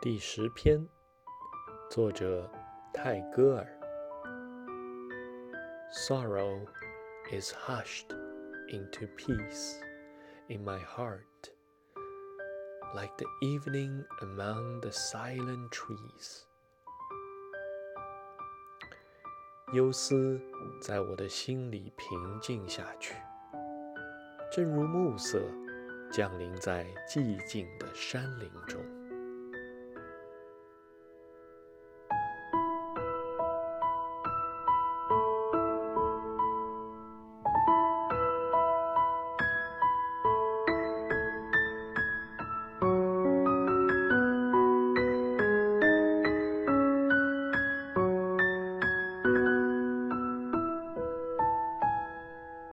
第十篇，作者泰戈尔。Sorrow is hushed into peace in my heart, like the evening among the silent trees. 忧思在我的心里平静下去，正如暮色降临在寂静的山林中。